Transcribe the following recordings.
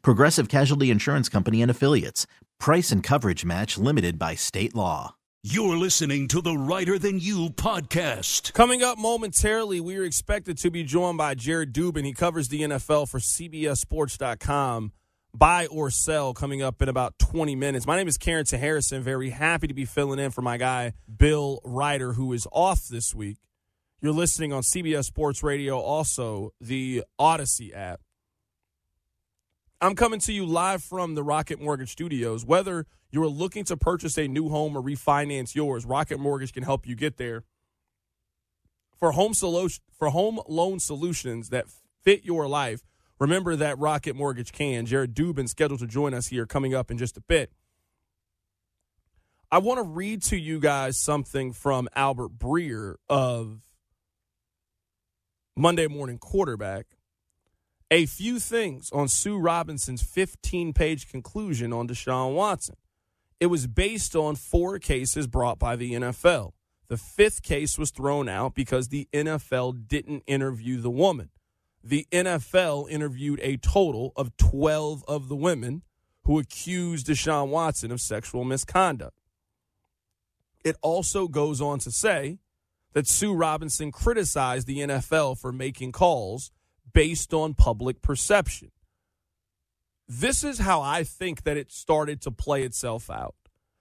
Progressive Casualty Insurance Company and Affiliates. Price and coverage match limited by state law. You're listening to the Reiter Than You podcast. Coming up momentarily, we are expected to be joined by Jared Dubin. He covers the NFL for CBSSports.com. Buy or sell coming up in about 20 minutes. My name is Carrington Harrison. Very happy to be filling in for my guy, Bill Reiter, who is off this week. You're listening on CBS Sports Radio, also the Odyssey app. I'm coming to you live from the Rocket Mortgage Studios. Whether you're looking to purchase a new home or refinance yours, Rocket Mortgage can help you get there. For home solution, for home loan solutions that fit your life, remember that Rocket Mortgage can. Jared Dubin scheduled to join us here coming up in just a bit. I want to read to you guys something from Albert Breer of Monday morning quarterback. A few things on Sue Robinson's 15 page conclusion on Deshaun Watson. It was based on four cases brought by the NFL. The fifth case was thrown out because the NFL didn't interview the woman. The NFL interviewed a total of 12 of the women who accused Deshaun Watson of sexual misconduct. It also goes on to say that Sue Robinson criticized the NFL for making calls based on public perception. This is how I think that it started to play itself out.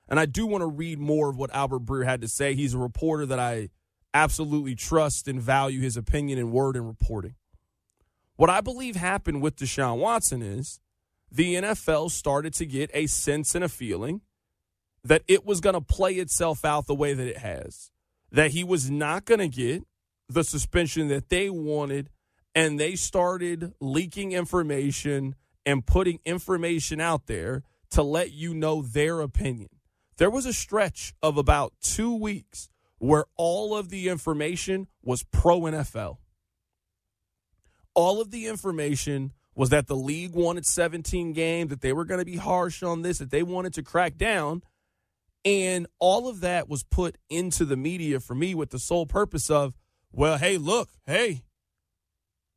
And I do want to read more of what Albert Breer had to say. He's a reporter that I absolutely trust and value his opinion and word in reporting. What I believe happened with Deshaun Watson is the NFL started to get a sense and a feeling that it was going to play itself out the way that it has that he was not going to get the suspension that they wanted, and they started leaking information and putting information out there to let you know their opinion. There was a stretch of about two weeks where all of the information was pro NFL. All of the information was that the league wanted 17 games, that they were going to be harsh on this, that they wanted to crack down. And all of that was put into the media for me with the sole purpose of, well, hey, look, hey,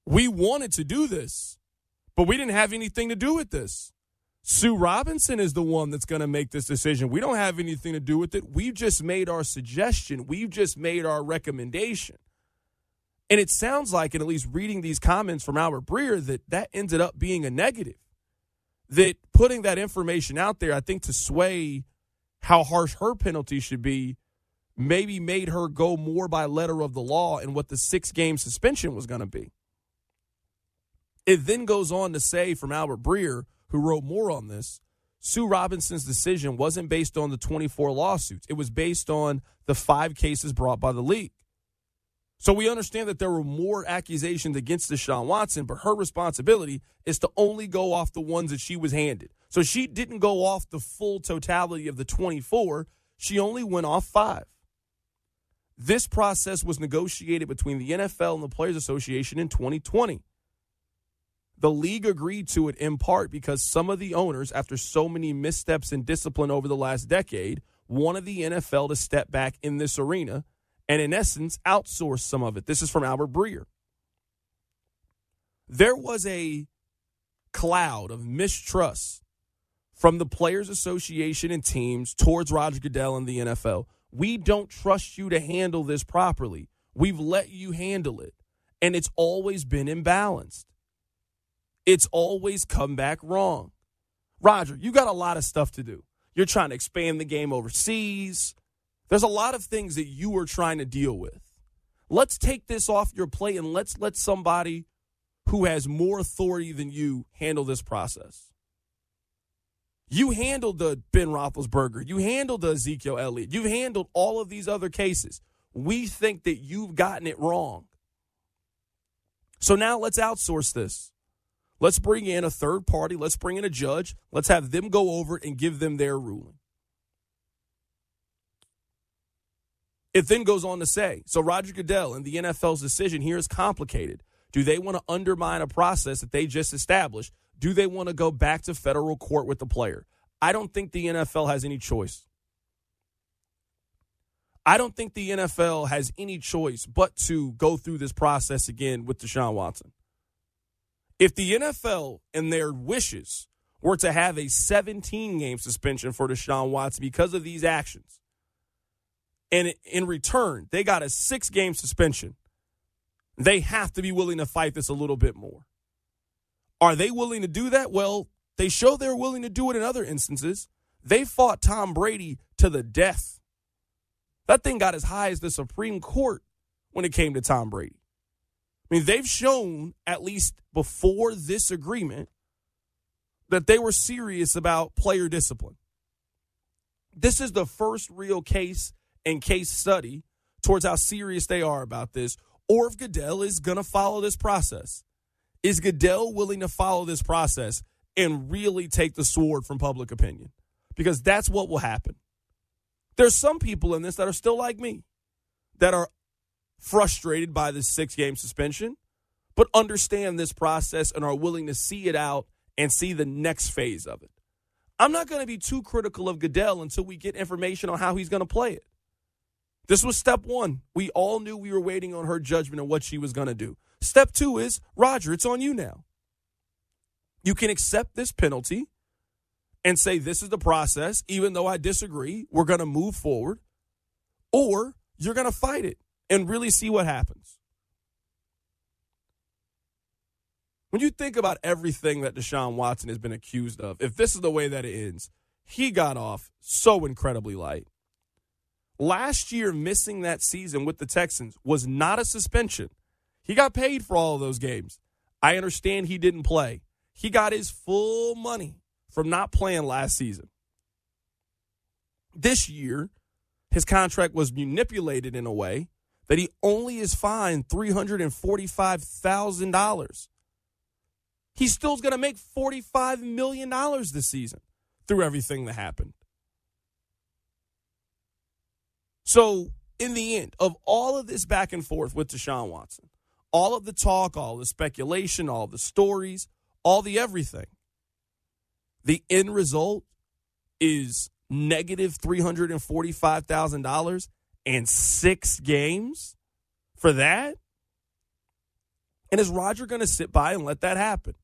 we wanted to do this, but we didn't have anything to do with this. Sue Robinson is the one that's going to make this decision. We don't have anything to do with it. We've just made our suggestion, we've just made our recommendation. And it sounds like, and at least reading these comments from Albert Breer, that that ended up being a negative. That putting that information out there, I think, to sway how harsh her penalty should be maybe made her go more by letter of the law and what the six game suspension was going to be. It then goes on to say from Albert Breer, who wrote more on this, Sue Robinson's decision wasn't based on the 24 lawsuits. It was based on the five cases brought by the league. So we understand that there were more accusations against Deshaun Watson, but her responsibility is to only go off the ones that she was handed. So she didn't go off the full totality of the 24, she only went off five. This process was negotiated between the NFL and the Players Association in 2020. The league agreed to it in part because some of the owners, after so many missteps in discipline over the last decade, wanted the NFL to step back in this arena and, in essence, outsource some of it. This is from Albert Breer. There was a cloud of mistrust from the Players Association and teams towards Roger Goodell and the NFL. We don't trust you to handle this properly. We've let you handle it. And it's always been imbalanced. It's always come back wrong. Roger, you got a lot of stuff to do. You're trying to expand the game overseas. There's a lot of things that you are trying to deal with. Let's take this off your plate and let's let somebody who has more authority than you handle this process. You handled the Ben Roethlisberger. You handled the Ezekiel Elliott. You've handled all of these other cases. We think that you've gotten it wrong. So now let's outsource this. Let's bring in a third party. Let's bring in a judge. Let's have them go over it and give them their ruling. It then goes on to say so Roger Goodell and the NFL's decision here is complicated. Do they want to undermine a process that they just established? Do they want to go back to federal court with the player? I don't think the NFL has any choice. I don't think the NFL has any choice but to go through this process again with Deshaun Watson. If the NFL and their wishes were to have a 17 game suspension for Deshaun Watson because of these actions, and in return, they got a six game suspension, they have to be willing to fight this a little bit more. Are they willing to do that? Well, they show they're willing to do it in other instances. They fought Tom Brady to the death. That thing got as high as the Supreme Court when it came to Tom Brady. Mean, they've shown, at least before this agreement, that they were serious about player discipline. This is the first real case and case study towards how serious they are about this, or if Goodell is going to follow this process. Is Goodell willing to follow this process and really take the sword from public opinion? Because that's what will happen. There's some people in this that are still like me, that are frustrated by this six game suspension, but understand this process and are willing to see it out and see the next phase of it. I'm not going to be too critical of Goodell until we get information on how he's going to play it. This was step one. We all knew we were waiting on her judgment of what she was going to do. Step two is Roger, it's on you now. You can accept this penalty and say, This is the process, even though I disagree, we're going to move forward, or you're going to fight it and really see what happens. When you think about everything that Deshaun Watson has been accused of, if this is the way that it ends, he got off so incredibly light. Last year, missing that season with the Texans was not a suspension. He got paid for all of those games. I understand he didn't play. He got his full money from not playing last season. This year, his contract was manipulated in a way that he only is fined $345,000. He still's going to make $45 million this season through everything that happened. So, in the end, of all of this back and forth with Deshaun Watson, all of the talk, all the speculation, all the stories, all the everything, the end result is negative $345,000 and six games for that? And is Roger going to sit by and let that happen?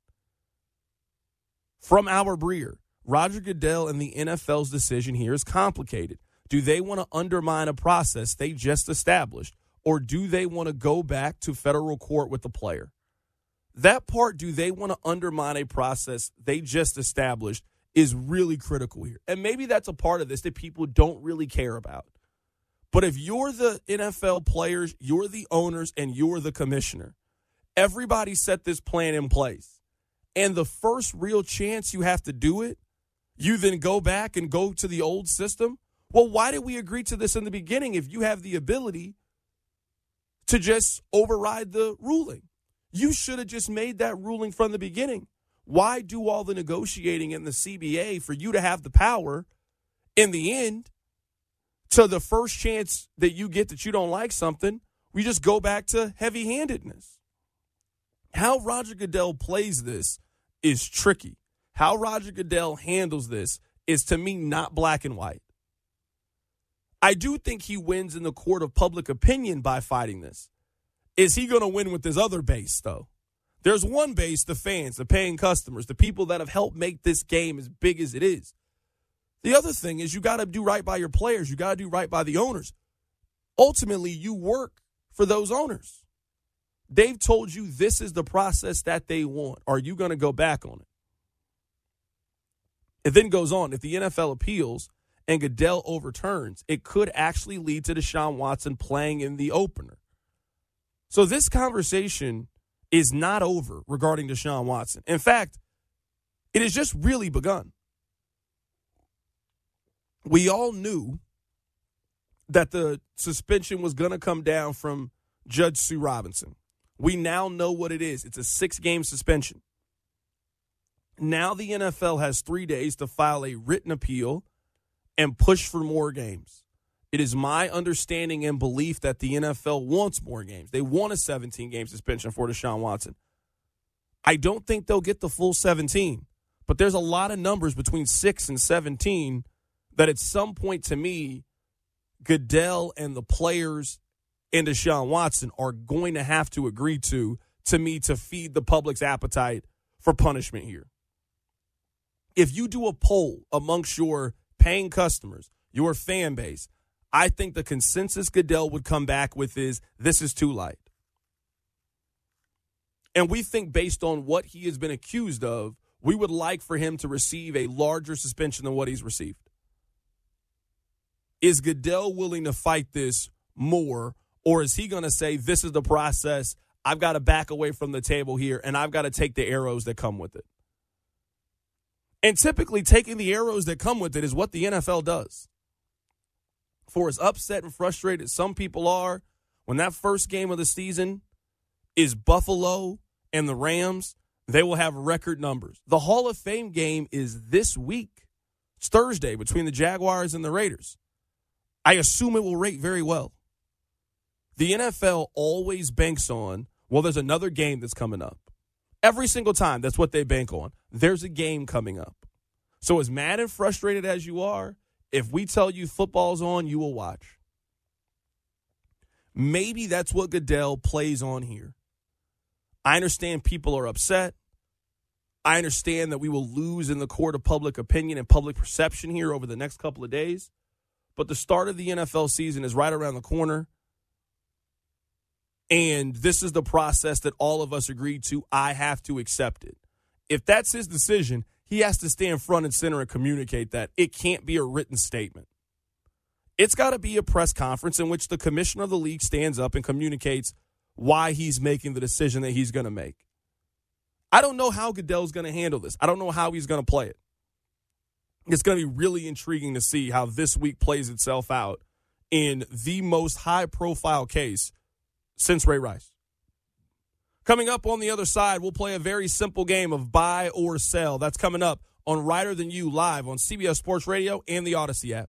From our Breer, Roger Goodell and the NFL's decision here is complicated. Do they want to undermine a process they just established, or do they want to go back to federal court with the player? That part, do they want to undermine a process they just established, is really critical here. And maybe that's a part of this that people don't really care about. But if you're the NFL players, you're the owners, and you're the commissioner, everybody set this plan in place. And the first real chance you have to do it, you then go back and go to the old system. Well, why did we agree to this in the beginning if you have the ability to just override the ruling? You should have just made that ruling from the beginning. Why do all the negotiating in the CBA for you to have the power in the end to the first chance that you get that you don't like something, we just go back to heavy handedness. How Roger Goodell plays this is tricky. How Roger Goodell handles this is to me not black and white. I do think he wins in the court of public opinion by fighting this. Is he going to win with his other base, though? There's one base, the fans, the paying customers, the people that have helped make this game as big as it is. The other thing is you got to do right by your players. You got to do right by the owners. Ultimately, you work for those owners. They've told you this is the process that they want. Are you going to go back on it? It then goes on if the NFL appeals and Goodell overturns, it could actually lead to Deshaun Watson playing in the opener. So this conversation is not over regarding Deshaun Watson. In fact, it has just really begun. We all knew that the suspension was going to come down from Judge Sue Robinson. We now know what it is. It's a six game suspension. Now the NFL has three days to file a written appeal and push for more games. It is my understanding and belief that the NFL wants more games. They want a 17 game suspension for Deshaun Watson. I don't think they'll get the full 17, but there's a lot of numbers between 6 and 17 that at some point to me, Goodell and the players and Deshaun Watson are going to have to agree to, to me, to feed the public's appetite for punishment here. If you do a poll amongst your paying customers, your fan base, I think the consensus Goodell would come back with is this is too light. And we think, based on what he has been accused of, we would like for him to receive a larger suspension than what he's received. Is Goodell willing to fight this more, or is he going to say, this is the process? I've got to back away from the table here, and I've got to take the arrows that come with it? And typically, taking the arrows that come with it is what the NFL does. For as upset and frustrated some people are when that first game of the season is Buffalo and the Rams, they will have record numbers. The Hall of Fame game is this week. It's Thursday between the Jaguars and the Raiders. I assume it will rate very well. The NFL always banks on, well, there's another game that's coming up. Every single time, that's what they bank on. There's a game coming up. So, as mad and frustrated as you are, if we tell you football's on, you will watch. Maybe that's what Goodell plays on here. I understand people are upset. I understand that we will lose in the court of public opinion and public perception here over the next couple of days. But the start of the NFL season is right around the corner. And this is the process that all of us agreed to. I have to accept it. If that's his decision, he has to stand front and center and communicate that. It can't be a written statement. It's got to be a press conference in which the commissioner of the league stands up and communicates why he's making the decision that he's going to make. I don't know how Goodell's going to handle this. I don't know how he's going to play it. It's going to be really intriguing to see how this week plays itself out in the most high profile case since Ray Rice. Coming up on the other side, we'll play a very simple game of buy or sell. That's coming up on Reiter Than You live on CBS Sports Radio and the Odyssey app.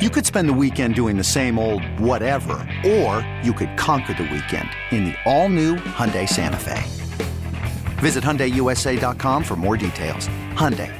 You could spend the weekend doing the same old whatever, or you could conquer the weekend in the all-new Hyundai Santa Fe. Visit HyundaiUSA.com for more details. Hyundai,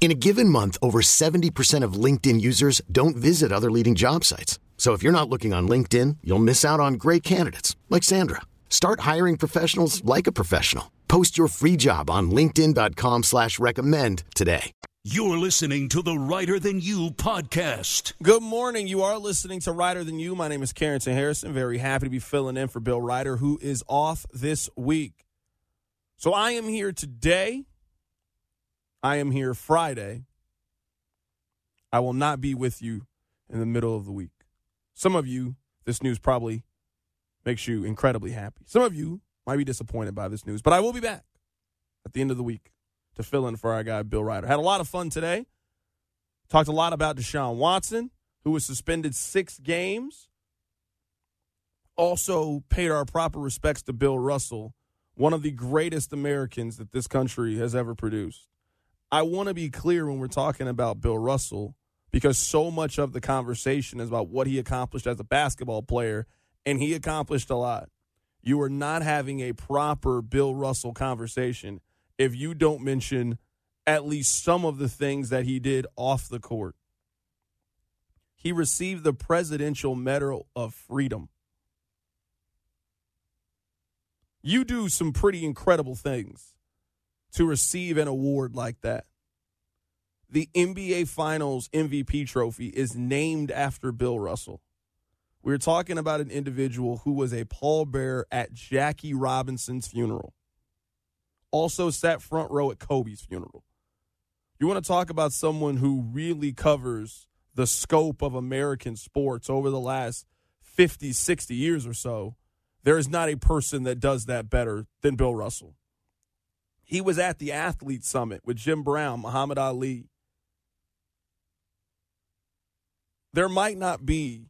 In a given month, over 70% of LinkedIn users don't visit other leading job sites. So if you're not looking on LinkedIn, you'll miss out on great candidates like Sandra. Start hiring professionals like a professional. Post your free job on LinkedIn.com slash recommend today. You're listening to the Reiter Than You podcast. Good morning. You are listening to Reiter Than You. My name is Carrington Harrison. Very happy to be filling in for Bill Reiter, who is off this week. So I am here today. I am here Friday. I will not be with you in the middle of the week. Some of you, this news probably makes you incredibly happy. Some of you might be disappointed by this news, but I will be back at the end of the week to fill in for our guy, Bill Reiter. Had a lot of fun today. Talked a lot about Deshaun Watson, who was suspended six games also paid our proper respects to Bill Russell, one of the greatest Americans that this country has ever produced. I want to be clear when we're talking about Bill Russell because so much of the conversation is about what he accomplished as a basketball player, and he accomplished a lot. You are not having a proper Bill Russell conversation if you don't mention at least some of the things that he did off the court. He received the Presidential Medal of Freedom. You do some pretty incredible things to receive an award like that. The NBA Finals MVP trophy is named after Bill Russell. We're talking about an individual who was a pallbearer at Jackie Robinson's funeral. Also sat front row at Kobe's funeral. You want to talk about someone who really covers the scope of American sports over the last 50, 60 years or so. There is not a person that does that better than Bill Russell. He was at the Athlete Summit with Jim Brown, Muhammad Ali. There might not be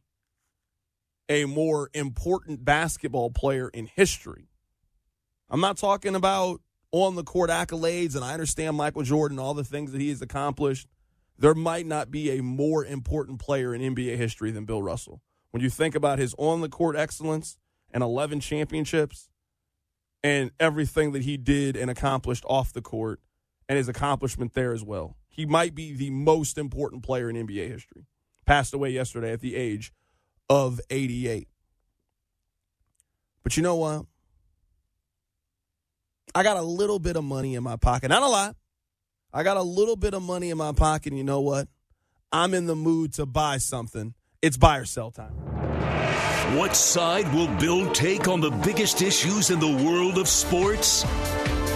a more important basketball player in history. I'm not talking about on the court accolades, and I understand Michael Jordan, all the things that he has accomplished. There might not be a more important player in NBA history than Bill Russell. When you think about his on the court excellence and 11 championships and everything that he did and accomplished off the court and his accomplishment there as well, he might be the most important player in NBA history. Passed away yesterday at the age of 88. But you know what? I got a little bit of money in my pocket. Not a lot. I got a little bit of money in my pocket. And you know what? I'm in the mood to buy something. It's buy or sell time. What side will Bill take on the biggest issues in the world of sports?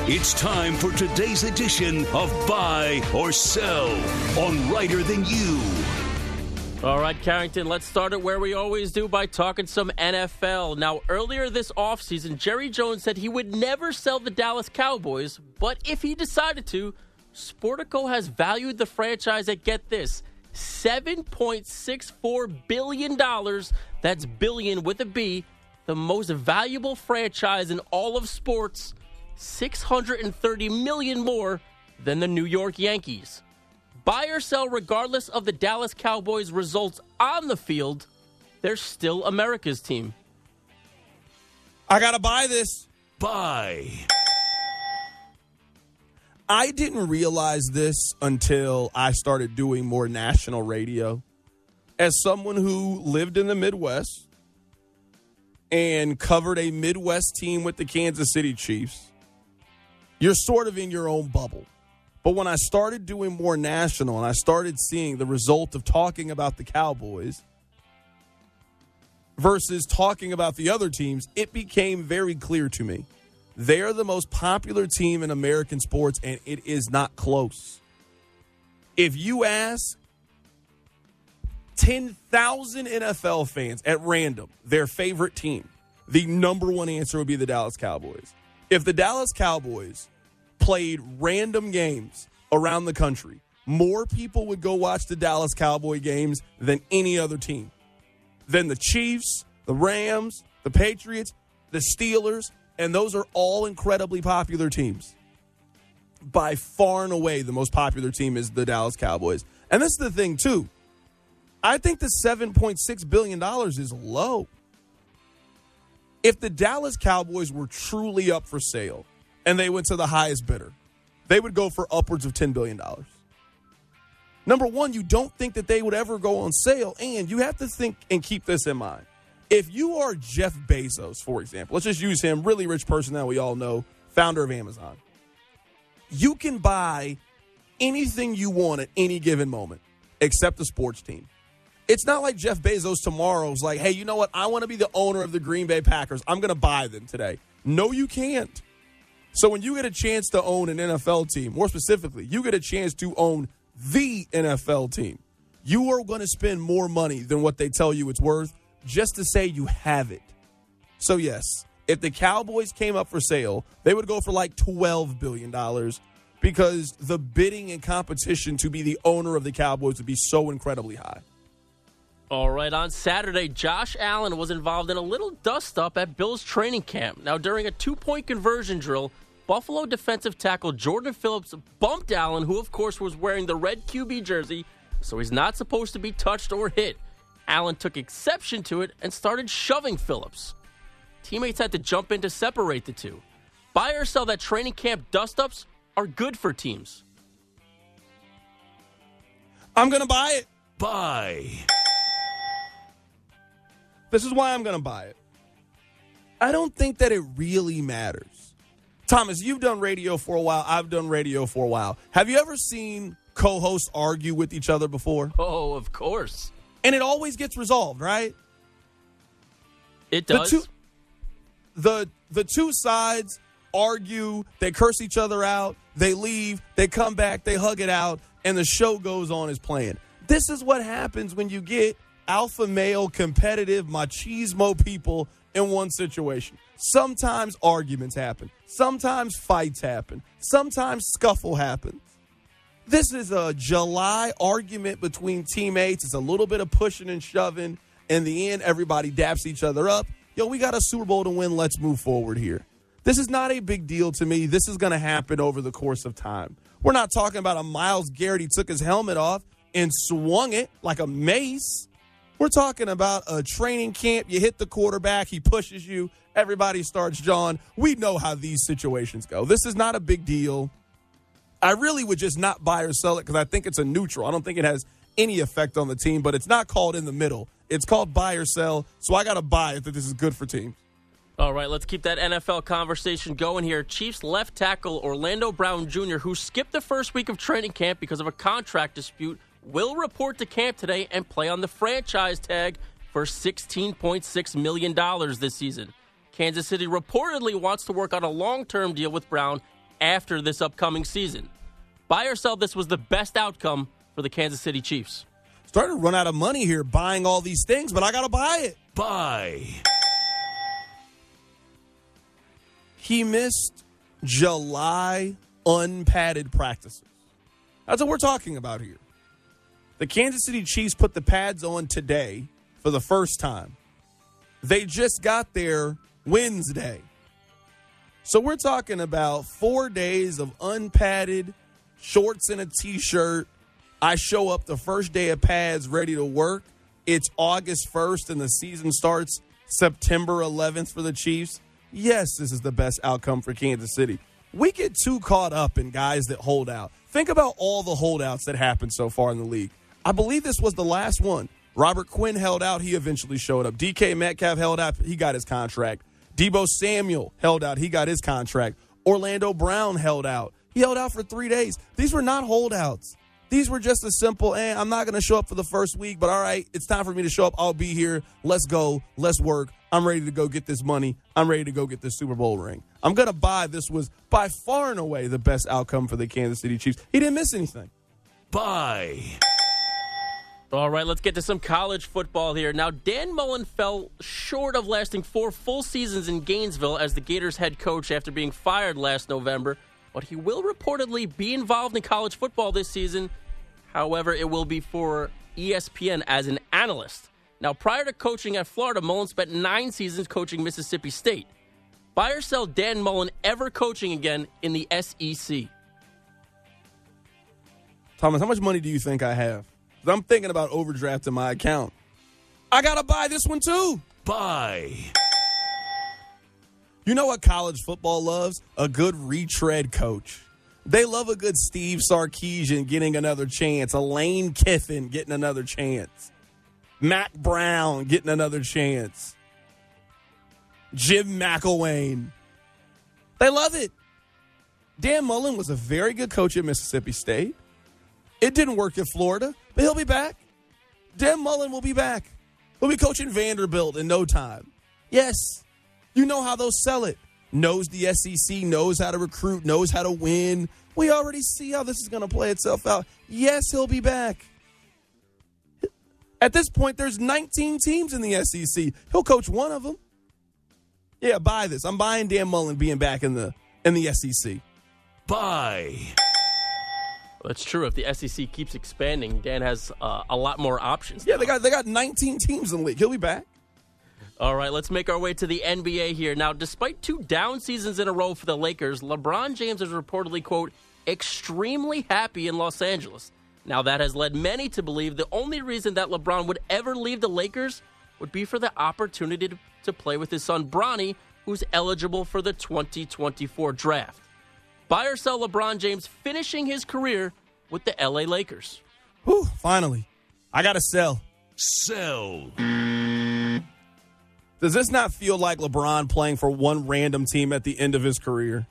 It's time for today's edition of Buy or Sell on Reiter Than You. All right, Carrington, let's start it where we always do by talking some NFL. Now, earlier this offseason, Jerry Jones said he would never sell the Dallas Cowboys, but if he decided to, Sportico has valued the franchise at get this $7.64 billion. That's billion with a B, the most valuable franchise in all of sports, 630 million more than the New York Yankees. Buy or sell regardless of the Dallas Cowboys' results on the field, they're still America's team. I got to buy this. Buy. I didn't realize this until I started doing more national radio. As someone who lived in the Midwest and covered a Midwest team with the Kansas City Chiefs, you're sort of in your own bubble. But when I started doing more national and I started seeing the result of talking about the Cowboys versus talking about the other teams, it became very clear to me. They are the most popular team in American sports, and it is not close. If you ask 10,000 NFL fans at random their favorite team, the number one answer would be the Dallas Cowboys. If the Dallas Cowboys played random games around the country, more people would go watch the Dallas Cowboy games than any other team. Than the Chiefs, the Rams, the Patriots, the Steelers, and those are all incredibly popular teams. By far and away, the most popular team is the Dallas Cowboys. And this is the thing, too. I think the $7.6 billion is low. If the Dallas Cowboys were truly up for sale and they went to the highest bidder, they would go for upwards of $10 billion. Number one, you don't think that they would ever go on sale, and you have to think and keep this in mind if you are Jeff Bezos, for example, let's just use him, really rich person that we all know, founder of Amazon, you can buy anything you want at any given moment except the sports team. It's not like Jeff Bezos tomorrow's like, hey, you know what? I want to be the owner of the Green Bay Packers. I'm going to buy them today. No, you can't. So when you get a chance to own an NFL team, more specifically, you get a chance to own the NFL team, you are going to spend more money than what they tell you it's worth just to say you have it. So, yes, if the Cowboys came up for sale, they would go for like $12 billion because the bidding and competition to be the owner of the Cowboys would be so incredibly high. All right, on Saturday, Josh Allen was involved in a little dust up at Bills training camp. Now, during a two point conversion drill, Buffalo defensive tackle Jordan Phillips bumped Allen, who, of course, was wearing the red QB jersey, so he's not supposed to be touched or hit. Allen took exception to it and started shoving Phillips. Teammates had to jump in to separate the two. Buy or sell that training camp dust ups are good for teams. I'm going to buy it. Buy. This is why I'm going to buy it. I don't think that it really matters. Thomas, you've done radio for a while. I've done radio for a while. Have you ever seen co hosts argue with each other before? Oh, of course. And it always gets resolved, right? It does. The two, the, the two sides argue, they curse each other out, they leave, they come back, they hug it out, and the show goes on as planned. This is what happens when you get alpha male, competitive, machismo people in one situation. Sometimes arguments happen. Sometimes fights happen. Sometimes scuffle happens. This is a July argument between teammates. It's a little bit of pushing and shoving. In the end, everybody daps each other up. Yo, we got a Super Bowl to win. Let's move forward here. This is not a big deal to me. This is going to happen over the course of time. We're not talking about a Myles Garrett. He took his helmet off and swung it like a mace. We're talking about a training camp. You hit the quarterback, he pushes you, everybody starts jawing. We know how these situations go. This is not a big deal. I really would just not buy or sell it because I think it's a neutral. I don't think it has any effect on the team, but it's not called in the middle. It's called buy or sell. So I got to buy it that this is good for teams. All right, let's keep that NFL conversation going here. Chiefs left tackle Orlando Brown Jr., who skipped the first week of training camp because of a contract dispute, will report to camp today and play on the franchise tag for $16.6 million this season. Kansas City reportedly wants to work on a long term deal with Brown after this upcoming season. Buy or sell, this was the best outcome for the Kansas City Chiefs. Starting to run out of money here buying all these things, but I got to buy it. Buy. He missed July unpadded practices. That's what we're talking about here. The Kansas City Chiefs put the pads on today for the first time. They just got there Wednesday. So we're talking about four days of unpadded shorts and a t shirt. I show up the first day of pads ready to work. It's August 1st and the season starts September 11th for the Chiefs. Yes, this is the best outcome for Kansas City. We get too caught up in guys that hold out. Think about all the holdouts that happened so far in the league. I believe this was the last one. Robert Quinn held out. He eventually showed up. DK Metcalf held out. He got his contract. Deebo Samuel held out. He got his contract. Orlando Brown held out. He held out for three days. These were not holdouts. These were just a simple, eh, I'm not going to show up for the first week, but all right, it's time for me to show up. I'll be here. Let's go. Let's work. I'm ready to go get this money. I'm ready to go get this Super Bowl ring. I'm going to buy. This was by far and away the best outcome for the Kansas City Chiefs. He didn't miss anything. Buy. All right, let's get to some college football here. Now, Dan Mullen fell short of lasting four full seasons in Gainesville as the Gators head coach after being fired last November, but he will reportedly be involved in college football this season. However, it will be for ESPN as an analyst. Now, prior to coaching at Florida, Mullen spent nine seasons coaching Mississippi State. Buy or sell Dan Mullen ever coaching again in the SEC? Thomas, how much money do you think I have? I'm thinking about overdrafting my account. I got to buy this one too. Buy. You know what college football loves? A good retread coach. They love a good Steve Sarkisian getting another chance, a Lane Kiffin getting another chance, Mack Brown getting another chance, Jim McElwain. They love it. Dan Mullen was a very good coach at Mississippi State. It didn't work at Florida, but he'll be back. Dan Mullen will be back. He'll be coaching Vanderbilt in no time. Yes, you know how they'll sell it. Knows the SEC, knows how to recruit, knows how to win. We already see how this is going to play itself out. Yes, he'll be back. At this point, there's 19 teams in the SEC. He'll coach one of them. Yeah, buy this. I'm buying Dan Mullen being back in the in the SEC. Buy. That's true. If the SEC keeps expanding, Dan has uh, a lot more options. Yeah, now. they got they got 19 teams in the league. He'll be back. All right, let's make our way to the NBA here. Now, despite two down seasons in a row for the Lakers, LeBron James is reportedly, quote, extremely happy in Los Angeles. Now, that has led many to believe the only reason that LeBron would ever leave the Lakers would be for the opportunity to, to play with his son, Bronny, who's eligible for the 2024 draft. Buy or sell LeBron James finishing his career with the LA Lakers. Whew, finally. I got to sell. Sell. Does this not feel like LeBron playing for one random team at the end of his career?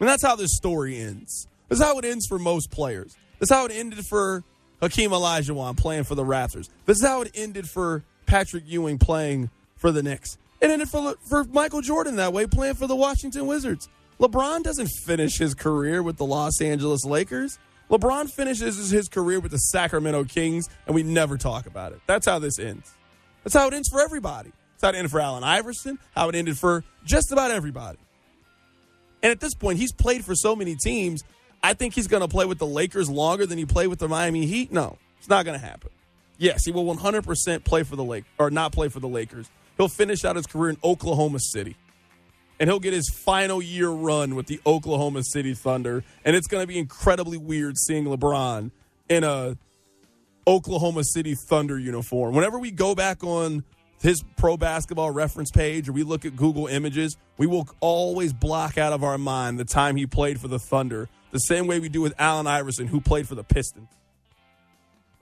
I mean, that's how this story ends. That's how it ends for most players. That's how it ended for Hakeem Olajuwon playing for the Raptors. This is how it ended for Patrick Ewing playing for the Knicks. It ended for, for Michael Jordan that way, playing for the Washington Wizards. LeBron doesn't finish his career with the Los Angeles Lakers. LeBron finishes his career with the Sacramento Kings, and we never talk about it. That's how this ends. That's how it ends for everybody. That's how it ended for Allen Iverson, how it ended for just about everybody. And at this point, he's played for so many teams. I think he's going to play with the Lakers longer than he played with the Miami Heat. No, it's not going to happen. Yes, he will 100% play for the Lake or not play for the Lakers. He'll finish out his career in Oklahoma City. And he'll get his final year run with the Oklahoma City Thunder. And it's going to be incredibly weird seeing LeBron in a Oklahoma City Thunder uniform. Whenever we go back on his pro basketball reference page or we look at Google Images, we will always block out of our mind the time he played for the Thunder, the same way we do with Allen Iverson, who played for the Pistons.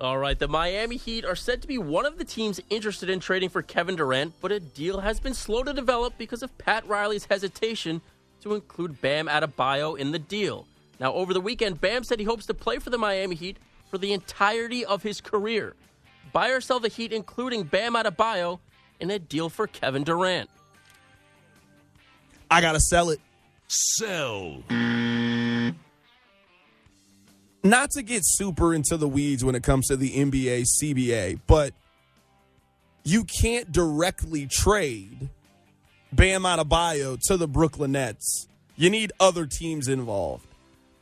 All right, the Miami Heat are said to be one of the teams interested in trading for Kevin Durant, but a deal has been slow to develop because of Pat Riley's hesitation to include Bam Adebayo in the deal. Now, over the weekend, Bam said he hopes to play for the Miami Heat for the entirety of his career. Buy or sell the Heat, including Bam Adebayo, in a deal for Kevin Durant. I got to sell it. Sell. Not to get super into the weeds when it comes to the NBA, CBA, but you can't directly trade Bam Adebayo to the Brooklyn Nets. You need other teams involved.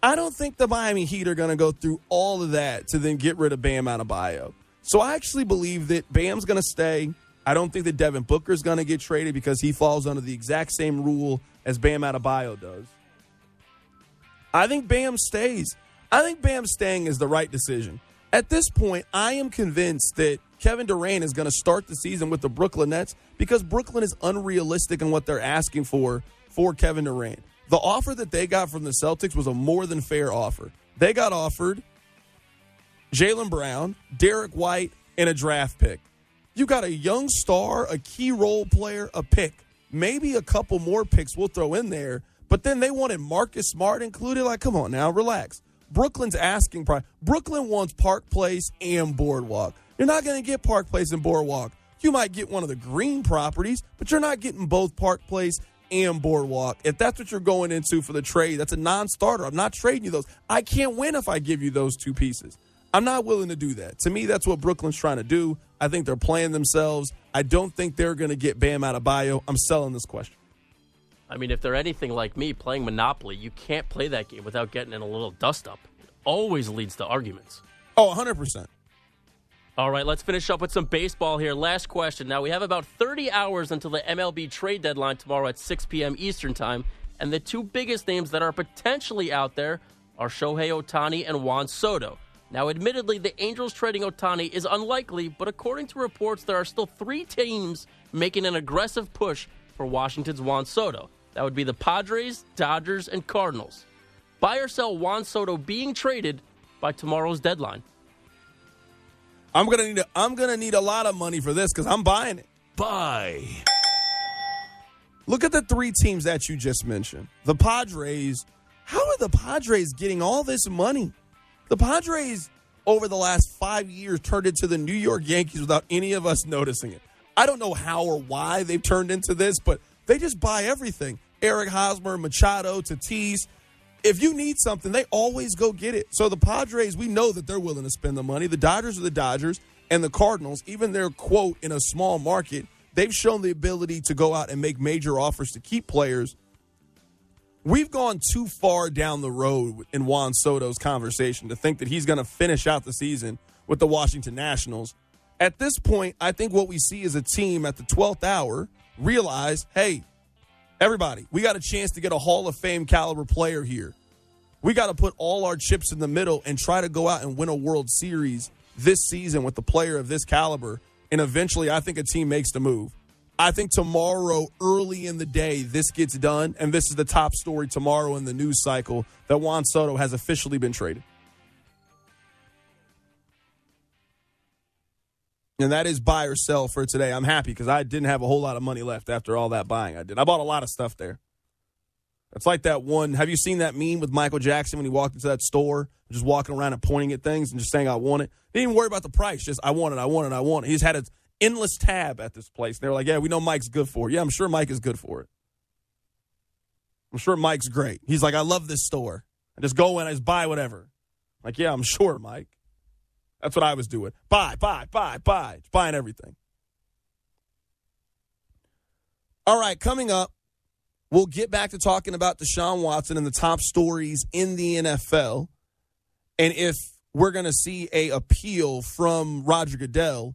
I don't think the Miami Heat are going to go through all of that to then get rid of Bam Adebayo. So I actually believe that Bam's going to stay. I don't think that Devin Booker's going to get traded because he falls under the exact same rule as Bam Adebayo does. I think Bam stays. I think Bam staying is the right decision. At this point, I am convinced that Kevin Durant is going to start the season with the Brooklyn Nets because Brooklyn is unrealistic in what they're asking for for Kevin Durant. The offer that they got from the Celtics was a more than fair offer. They got offered Jaylen Brown, Derrick White, and a draft pick. You got a young star, a key role player, a pick. Maybe a couple more picks we'll throw in there. But then they wanted Marcus Smart included. Like, come on now, relax. Brooklyn's asking price. Brooklyn wants Park Place and Boardwalk. You're not going to get Park Place and Boardwalk. You might get one of the green properties, but you're not getting both Park Place and Boardwalk. If that's what you're going into for the trade, that's a non starter. I'm not trading you those. I can't win if I give you those two pieces. I'm not willing to do that. To me, that's what Brooklyn's trying to do. I think they're playing themselves. I don't think they're going to get Bam Adebayo. I'm selling this question. I mean, if they're anything like me playing Monopoly, you can't play that game without getting in a little dust up. It always leads to arguments. Oh, 100%. All right, let's finish up with some baseball here. Last question. Now, we have about 30 hours until the MLB trade deadline tomorrow at 6 p.m. Eastern Time, and the two biggest names that are potentially out there are Shohei Ohtani and Juan Soto. Now, admittedly, the Angels trading Ohtani is unlikely, but according to reports, there are still three teams making an aggressive push for Washington's Juan Soto. That would be the Padres, Dodgers, and Cardinals. Buy or sell Juan Soto being traded by tomorrow's deadline. I'm gonna need a, I'm gonna need a lot of money for this because I'm buying it. Buy. Look at the three teams that you just mentioned. The Padres. How are the Padres getting all this money? The Padres over the last five years turned into the New York Yankees without any of us noticing it. I don't know how or why they've turned into this, but they just buy everything. Eric Hosmer, Machado, Tatis. If you need something, they always go get it. So the Padres, we know that they're willing to spend the money. The Dodgers are the Dodgers, and the Cardinals, even their quote in a small market, they've shown the ability to go out and make major offers to keep players. we've gone too far down the road in Juan Soto's conversation to think that he's going to finish out the season with the Washington Nationals. At this point, I think what we see is a team at the 12th hour realize, hey, everybody, we got a chance to get a Hall of Fame caliber player here. We got to put all our chips in the middle and try to go out and win a World Series this season with the player of this caliber. And eventually, I think a team makes the move. I think tomorrow, early in the day, this gets done, and this is the top story tomorrow in the news cycle that Juan Soto has officially been traded. And that is buy or sell for today. I'm happy because I didn't have a whole lot of money left after all that buying I did. I bought a lot of stuff there. It's like that one. Have you seen that meme with Michael Jackson when he walked into that store, just walking around and pointing at things and just saying, I want it? He didn't even worry about the price, just, I want it, I want it, I want it. He's had an endless tab at this place. They're like, yeah, we know Mike's good for it. Yeah, I'm sure Mike is good for it. I'm sure Mike's great. He's like, I love this store. I just go in, I just buy whatever. Like, yeah, I'm sure, Mike. That's what I was doing. Buy, buy, buy, buy. Buying everything. All right, coming up, We'll get back to talking about Deshaun Watson and the top stories in the NFL, and if we're going to see a appeal from Roger Goodell.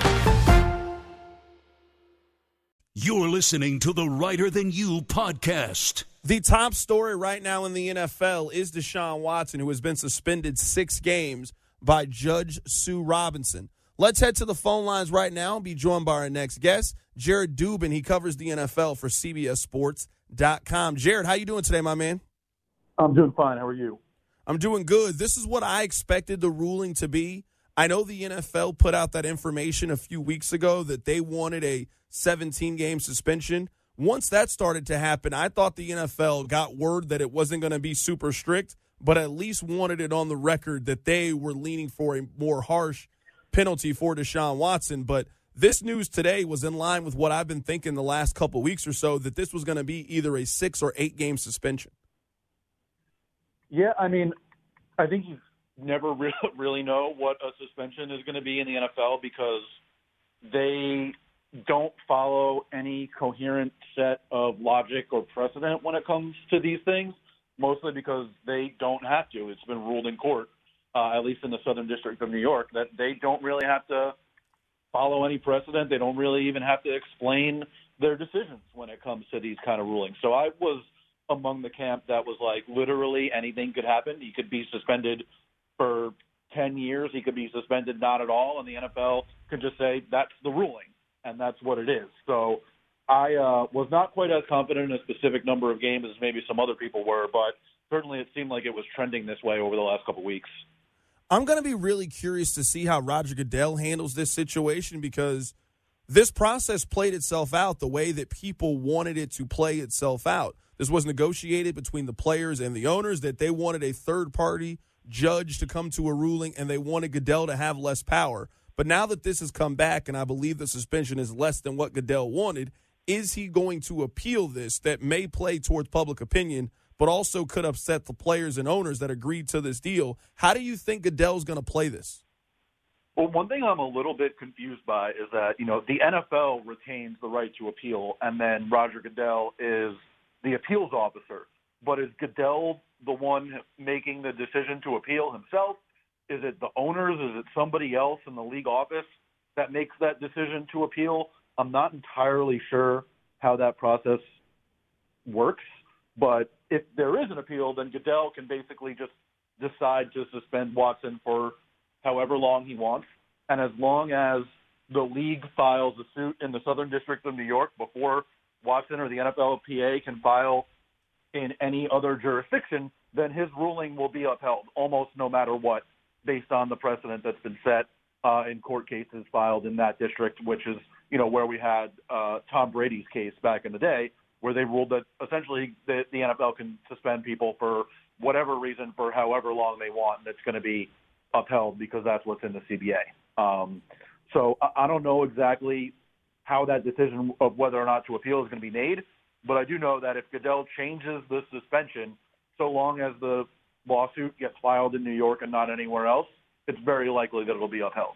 You're listening to the Reiter Than You podcast. The top story right now in the NFL is Deshaun Watson, who has been suspended six games by Judge Sue Robinson. Let's head to the phone lines right now and be joined by our next guest, Jared Dubin. He covers the NFL for CBSSports.com. Jared, how you doing today, my man? I'm doing fine. How are you? I'm doing good. This is what I expected the ruling to be. I know the NFL put out that information a few weeks ago that they wanted a 17 game suspension. Once that started to happen, I thought the NFL got word that it wasn't going to be super strict, but at least wanted it on the record that they were leaning for a more harsh penalty for Deshaun Watson. But this news today was in line with what I've been thinking the last couple weeks or so that this was going to be either a six or eight game suspension. Yeah, I mean, I think you never really, really know what a suspension is going to be in the NFL because they don't follow any coherent set of logic or precedent when it comes to these things, mostly because they don't have to. It's been ruled in court, uh, at least in the Southern District of New York, that they don't really have to follow any precedent. They don't really even have to explain their decisions when it comes to these kind of rulings. So I was among the camp that was like literally anything could happen. He could be suspended for 10 years. He could be suspended not at all, and the NFL could just say that's the ruling and that's what it is. So I uh, was not quite as confident in a specific number of games as maybe some other people were, but certainly it seemed like it was trending this way over the last couple of weeks. I'm going to be really curious to see how Roger Goodell handles this situation because this process played itself out the way that people wanted it to play itself out. This was negotiated between the players and the owners that they wanted a third party judge to come to a ruling and they wanted Goodell to have less power. But now that this has come back, and I believe the suspension is less than what Goodell wanted, is he going to appeal this that may play towards public opinion, but also could upset the players and owners that agreed to this deal? How do you think Goodell's going to play this? Well, one thing I'm a little bit confused by is that, you know, the NFL retains the right to appeal, and then Roger Goodell is the appeals officer. But is Goodell the one making the decision to appeal himself? Is it the owners? Is it somebody else in the league office that makes that decision to appeal? I'm not entirely sure how that process works. But if there is an appeal, then Goodell can basically just decide to suspend Watson for however long he wants. And as long as the league files a suit in the Southern District of New York before Watson or the NFLPA can file in any other jurisdiction, then his ruling will be upheld almost no matter what, based on the precedent that's been set uh, in court cases filed in that district, which is you know where we had uh, Tom Brady's case back in the day, where they ruled that essentially the, the NFL can suspend people for whatever reason for however long they want, and it's going to be upheld because that's what's in the CBA. Um, so I, I don't know exactly how that decision of whether or not to appeal is going to be made, but I do know that if Goodell changes the suspension, so long as the lawsuit gets filed in New York and not anywhere else, it's very likely that it'll be upheld.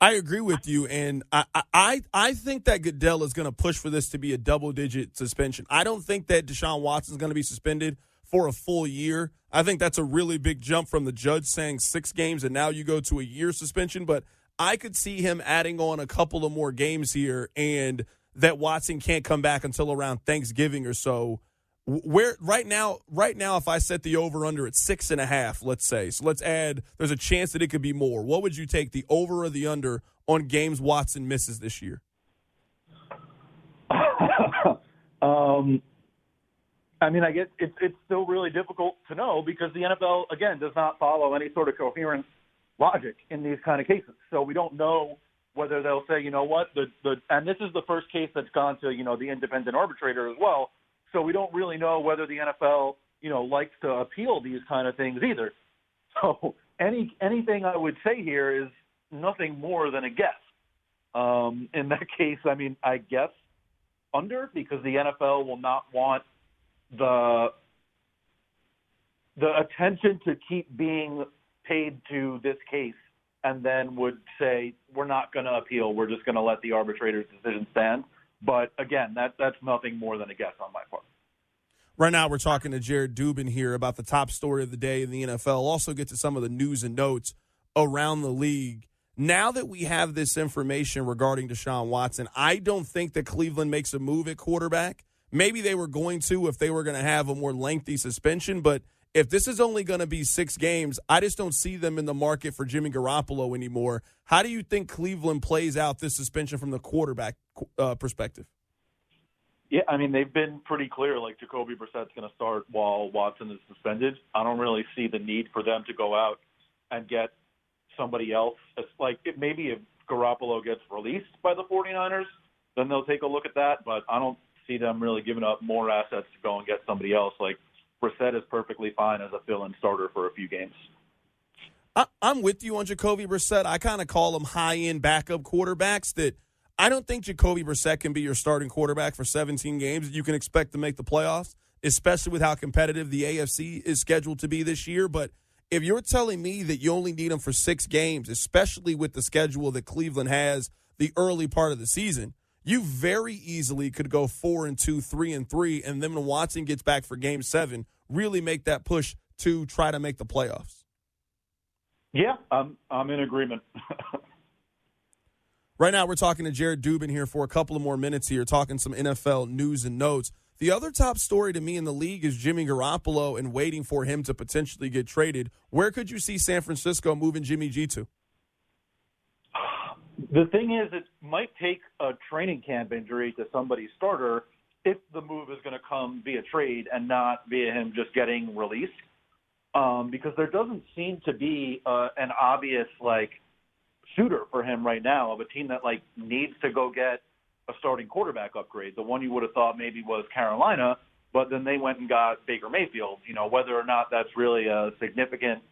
I agree with you, and I I I think that Goodell is going to push for this to be a double digit suspension. I don't think that Deshaun Watson is going to be suspended for a full year. I think that's a really big jump from the judge saying six games and now you go to a year suspension. But I could see him adding on a couple of more games here and that Watson can't come back until around Thanksgiving or so. Where right now, right now, if I set the over under at six and a half, let's say, so let's add, there's a chance that it could be more. What would you take, the over or the under on games Watson misses this year? um, I mean, I guess it's it's still really difficult to know because the NFL again does not follow any sort of coherent logic in these kind of cases. So we don't know whether they'll say, you know what, the the and this is the first case that's gone to you know the independent arbitrator as well. So we don't really know whether the NFL you know likes to appeal these kind of things either. So any anything I would say here is nothing more than a guess. Um, in that case, I mean, I guess under because the NFL will not want the the attention to keep being paid to this case and then would say we're not going to appeal we're just going to let the arbitrator's decision stand but again that that's nothing more than a guess on my part Right now, we're talking to Jared Dubin here about the top story of the day in the NFL. Also, get to some of the news and notes around the league. Now that we have this information regarding Deshaun Watson, I don't think that Cleveland makes a move at quarterback. Maybe they were going to if they were going to have a more lengthy suspension, but if this is only going to be six games, I just don't see them in the market for Jimmy Garoppolo anymore. How do you think Cleveland plays out this suspension from the quarterback uh, perspective? Yeah, I mean they've been pretty clear. Like Jacoby Brissett's going to start while Watson is suspended. I don't really see the need for them to go out and get somebody else. It's like it, maybe if Garoppolo gets released by the 49ers, then they'll take a look at that. But I don't see them really giving up more assets to go and get somebody else. Like Brissett is perfectly fine as a fill-in starter for a few games. I, I'm with you on Jacoby Brissett. I kind of call them high-end backup quarterbacks that I don't think Jacoby Brissett can be your starting quarterback for 17 games. You can expect to make the playoffs, especially with how competitive the AFC is scheduled to be this year. But if you're telling me that you only need him for six games, especially with the schedule that Cleveland has the early part of the season, you very easily could go four and two, three and three, and then when Watson gets back for game seven, really make that push to try to make the playoffs. Yeah, I'm I'm in agreement. right now, we're talking to Jared Dubin here for a couple of more minutes here, talking some NFL news and notes. The other top story to me in the league is Jimmy Garoppolo and waiting for him to potentially get traded. Where could you see San Francisco moving Jimmy G to? The thing is, it might take a training camp injury to somebody's starter if the move is going to come via trade and not via him just getting released. Um, because there doesn't seem to be uh, an obvious like shooter for him right now of a team that like needs to go get a starting quarterback upgrade. The one you would have thought maybe was Carolina, but then they went and got Baker Mayfield. You know whether or not that's really a significant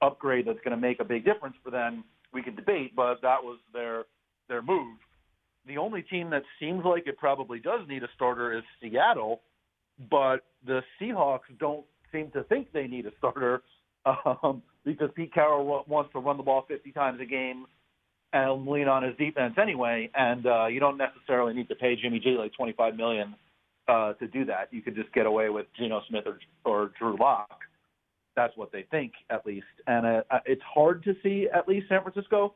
upgrade that's going to make a big difference for them we can debate, but that was their their move. the only team that seems like it probably does need a starter is Seattle, but the Seahawks don't seem to think they need a starter um, because Pete Carroll wants to run the ball 50 times a game and lean on his defense anyway. And uh, you don't necessarily need to pay Jimmy G like 25 million uh, to do that. You could just get away with Geno Smith or, or Drew Lock. That's what they think, at least. And uh, it's hard to see, at least San Francisco,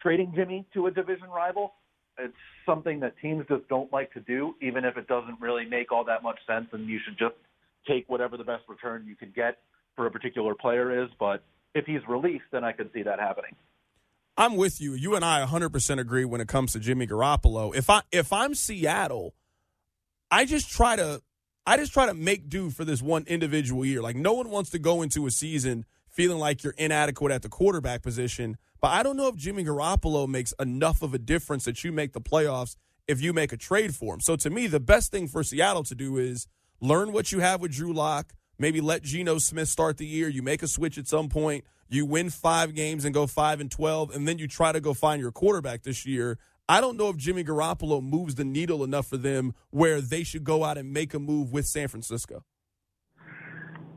trading Jimmy to a division rival. It's something that teams just don't like to do, even if it doesn't really make all that much sense. And you should just take whatever the best return you can get for a particular player is. But if he's released, then I could see that happening. I'm with you. You and I 100% agree when it comes to Jimmy Garoppolo. If I if I'm Seattle, I just try to I just try to make do for this one individual year. Like no one wants to go into a season feeling like you're inadequate at the quarterback position. But I don't know if Jimmy Garoppolo makes enough of a difference that you make the playoffs if you make a trade for him. So to me, the best thing for Seattle to do is learn what you have with Drew Lock. Maybe let Geno Smith start the year. You make a switch at some point. You win five games and go five and twelve, and then you try to go find your quarterback this year. I don't know if Jimmy Garoppolo moves the needle enough for them where they should go out and make a move with San Francisco.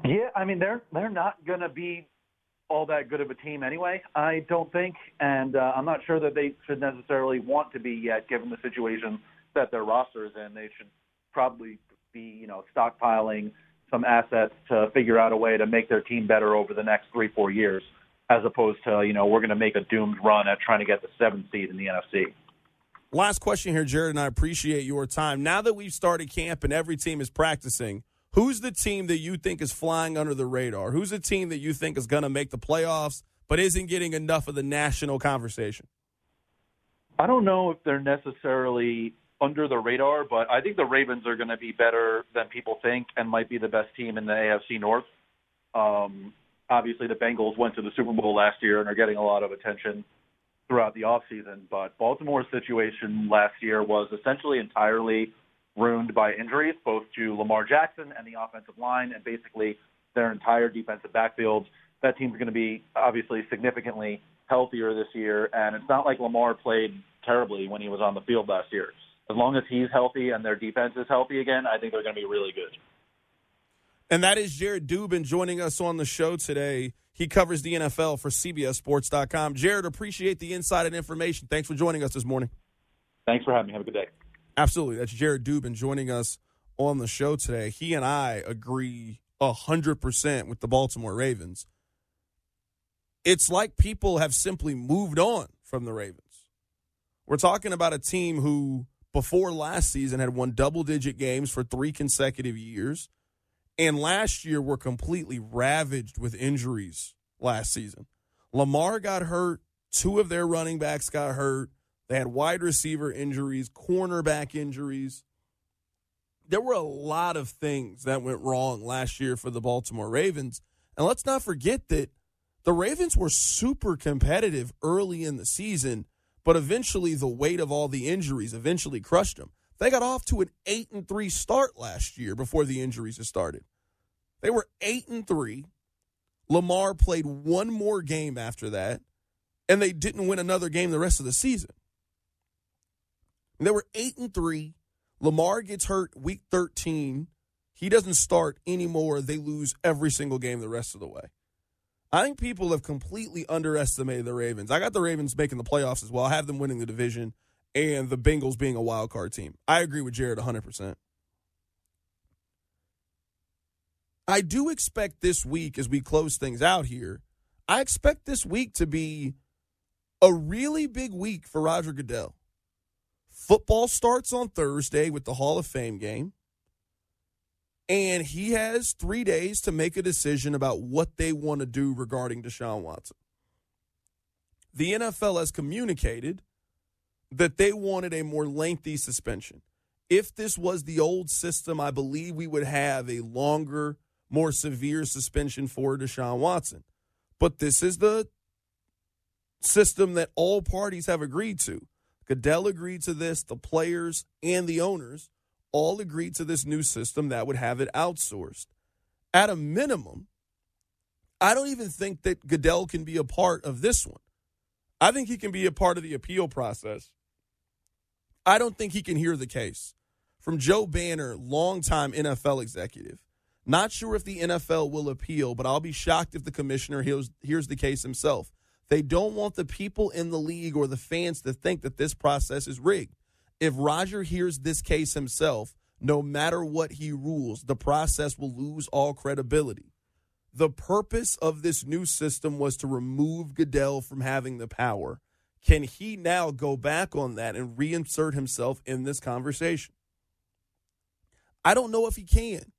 Yeah, I mean they're they're not going to be all that good of a team anyway. I don't think, and uh, I'm not sure that they should necessarily want to be yet, given the situation that their roster is in. They should probably be, you know, stockpiling some assets to figure out a way to make their team better over the next three, four years, as opposed to, you know, we're going to make a doomed run at trying to get the seventh seed in the NFC. Last question here, Jared, and I appreciate your time. Now that we've started camp and every team is practicing, who's the team that you think is flying under the radar? Who's the team that you think is going to make the playoffs but isn't getting enough of the national conversation? I don't know if they're necessarily under the radar, but I think the Ravens are going to be better than people think and might be the best team in the AFC North. Um, obviously, the Bengals went to the Super Bowl last year and are getting a lot of attention throughout the offseason. But Baltimore's situation last year was essentially entirely ruined by injuries, both to Lamar Jackson and the offensive line, and basically their entire defensive backfield. That team's going to be obviously significantly healthier this year, and it's not like Lamar played terribly when he was on the field last year as long as he's healthy and their defense is healthy again, I think they're going to be really good. And that is Jared Dubin joining us on the show today. He covers the NFL for CBSSports.com. Jared, appreciate the insight and information. Thanks for joining us this morning. Thanks for having me. Have a good day. Absolutely. That's Jared Dubin joining us on the show today. He and I agree 100% with the Baltimore Ravens. It's like people have simply moved on from the Ravens. We're talking about a team who before last season had won double digit games for three consecutive years. And last year were completely ravaged with injuries last season. Lamar got hurt. Two of their running backs got hurt. They had wide receiver injuries, cornerback injuries. There were a lot of things that went wrong last year for the Baltimore Ravens. And let's not forget that the Ravens were super competitive early in the season but eventually, the weight of all the injuries eventually crushed them. They got off to an eight and three start last year before the injuries had started. They were eight and three. Lamar played one more game after that, and they didn't win another game the rest of the season. They were eight and three. Lamar gets hurt week 13. He doesn't start anymore. They lose every single game the rest of the way. I think people have completely underestimated the Ravens. I got the Ravens making the playoffs as well. I have them winning the division and the Bengals being a wild card team. I agree with Jared 100%. I do expect this week, as we close things out here, I expect this week to be a really big week for Roger Goodell. Football starts on Thursday with the Hall of Fame game and he has three days to make a decision about what they want to do regarding Deshaun Watson. The NFL has communicated that they wanted a more lengthy suspension. If this was the old system, I believe we would have a longer, more severe suspension for Deshaun Watson. But this is the system that all parties have agreed to. Goodell agreed to this, the players and the owners all agreed to this new system that would have it outsourced. At a minimum, I don't even think that Goodell can be a part of this one. I think he can be a part of the appeal process I don't think he can hear the case. From Joe Banner, longtime NFL executive. Not sure if the NFL will appeal, but I'll be shocked if the commissioner hears, hears the case himself. They don't want the people in the league or the fans to think that this process is rigged. If Roger hears this case himself, no matter what he rules, the process will lose all credibility. The purpose of this new system was to remove Goodell from having the power. Can he now go back on that and reinsert himself in this conversation? I don't know if he can.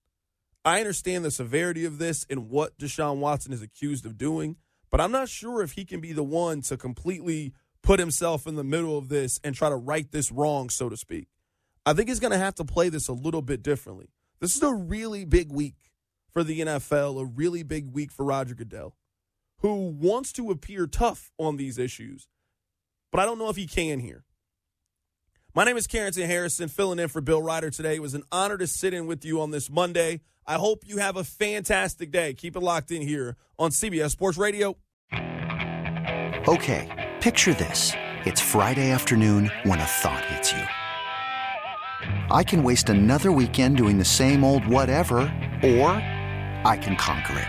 I understand the severity of this and what Deshaun Watson is accused of doing, but I'm not sure if he can be the one to completely put himself in the middle of this and try to right this wrong, so to speak. I think he's going to have to play this a little bit differently. This is a really big week for the NFL, a really big week for Roger Goodell, who wants to appear tough on these issues, but I don't know if he can here. My name is Carrington Harrison, filling in for Bill Reiter today. It was an honor to sit in with you on this Monday. I hope you have a fantastic day. Keep it locked in here on CBS Sports Radio. Okay, picture this. It's Friday afternoon when a thought hits you. I can waste another weekend doing the same old whatever, or I can conquer it.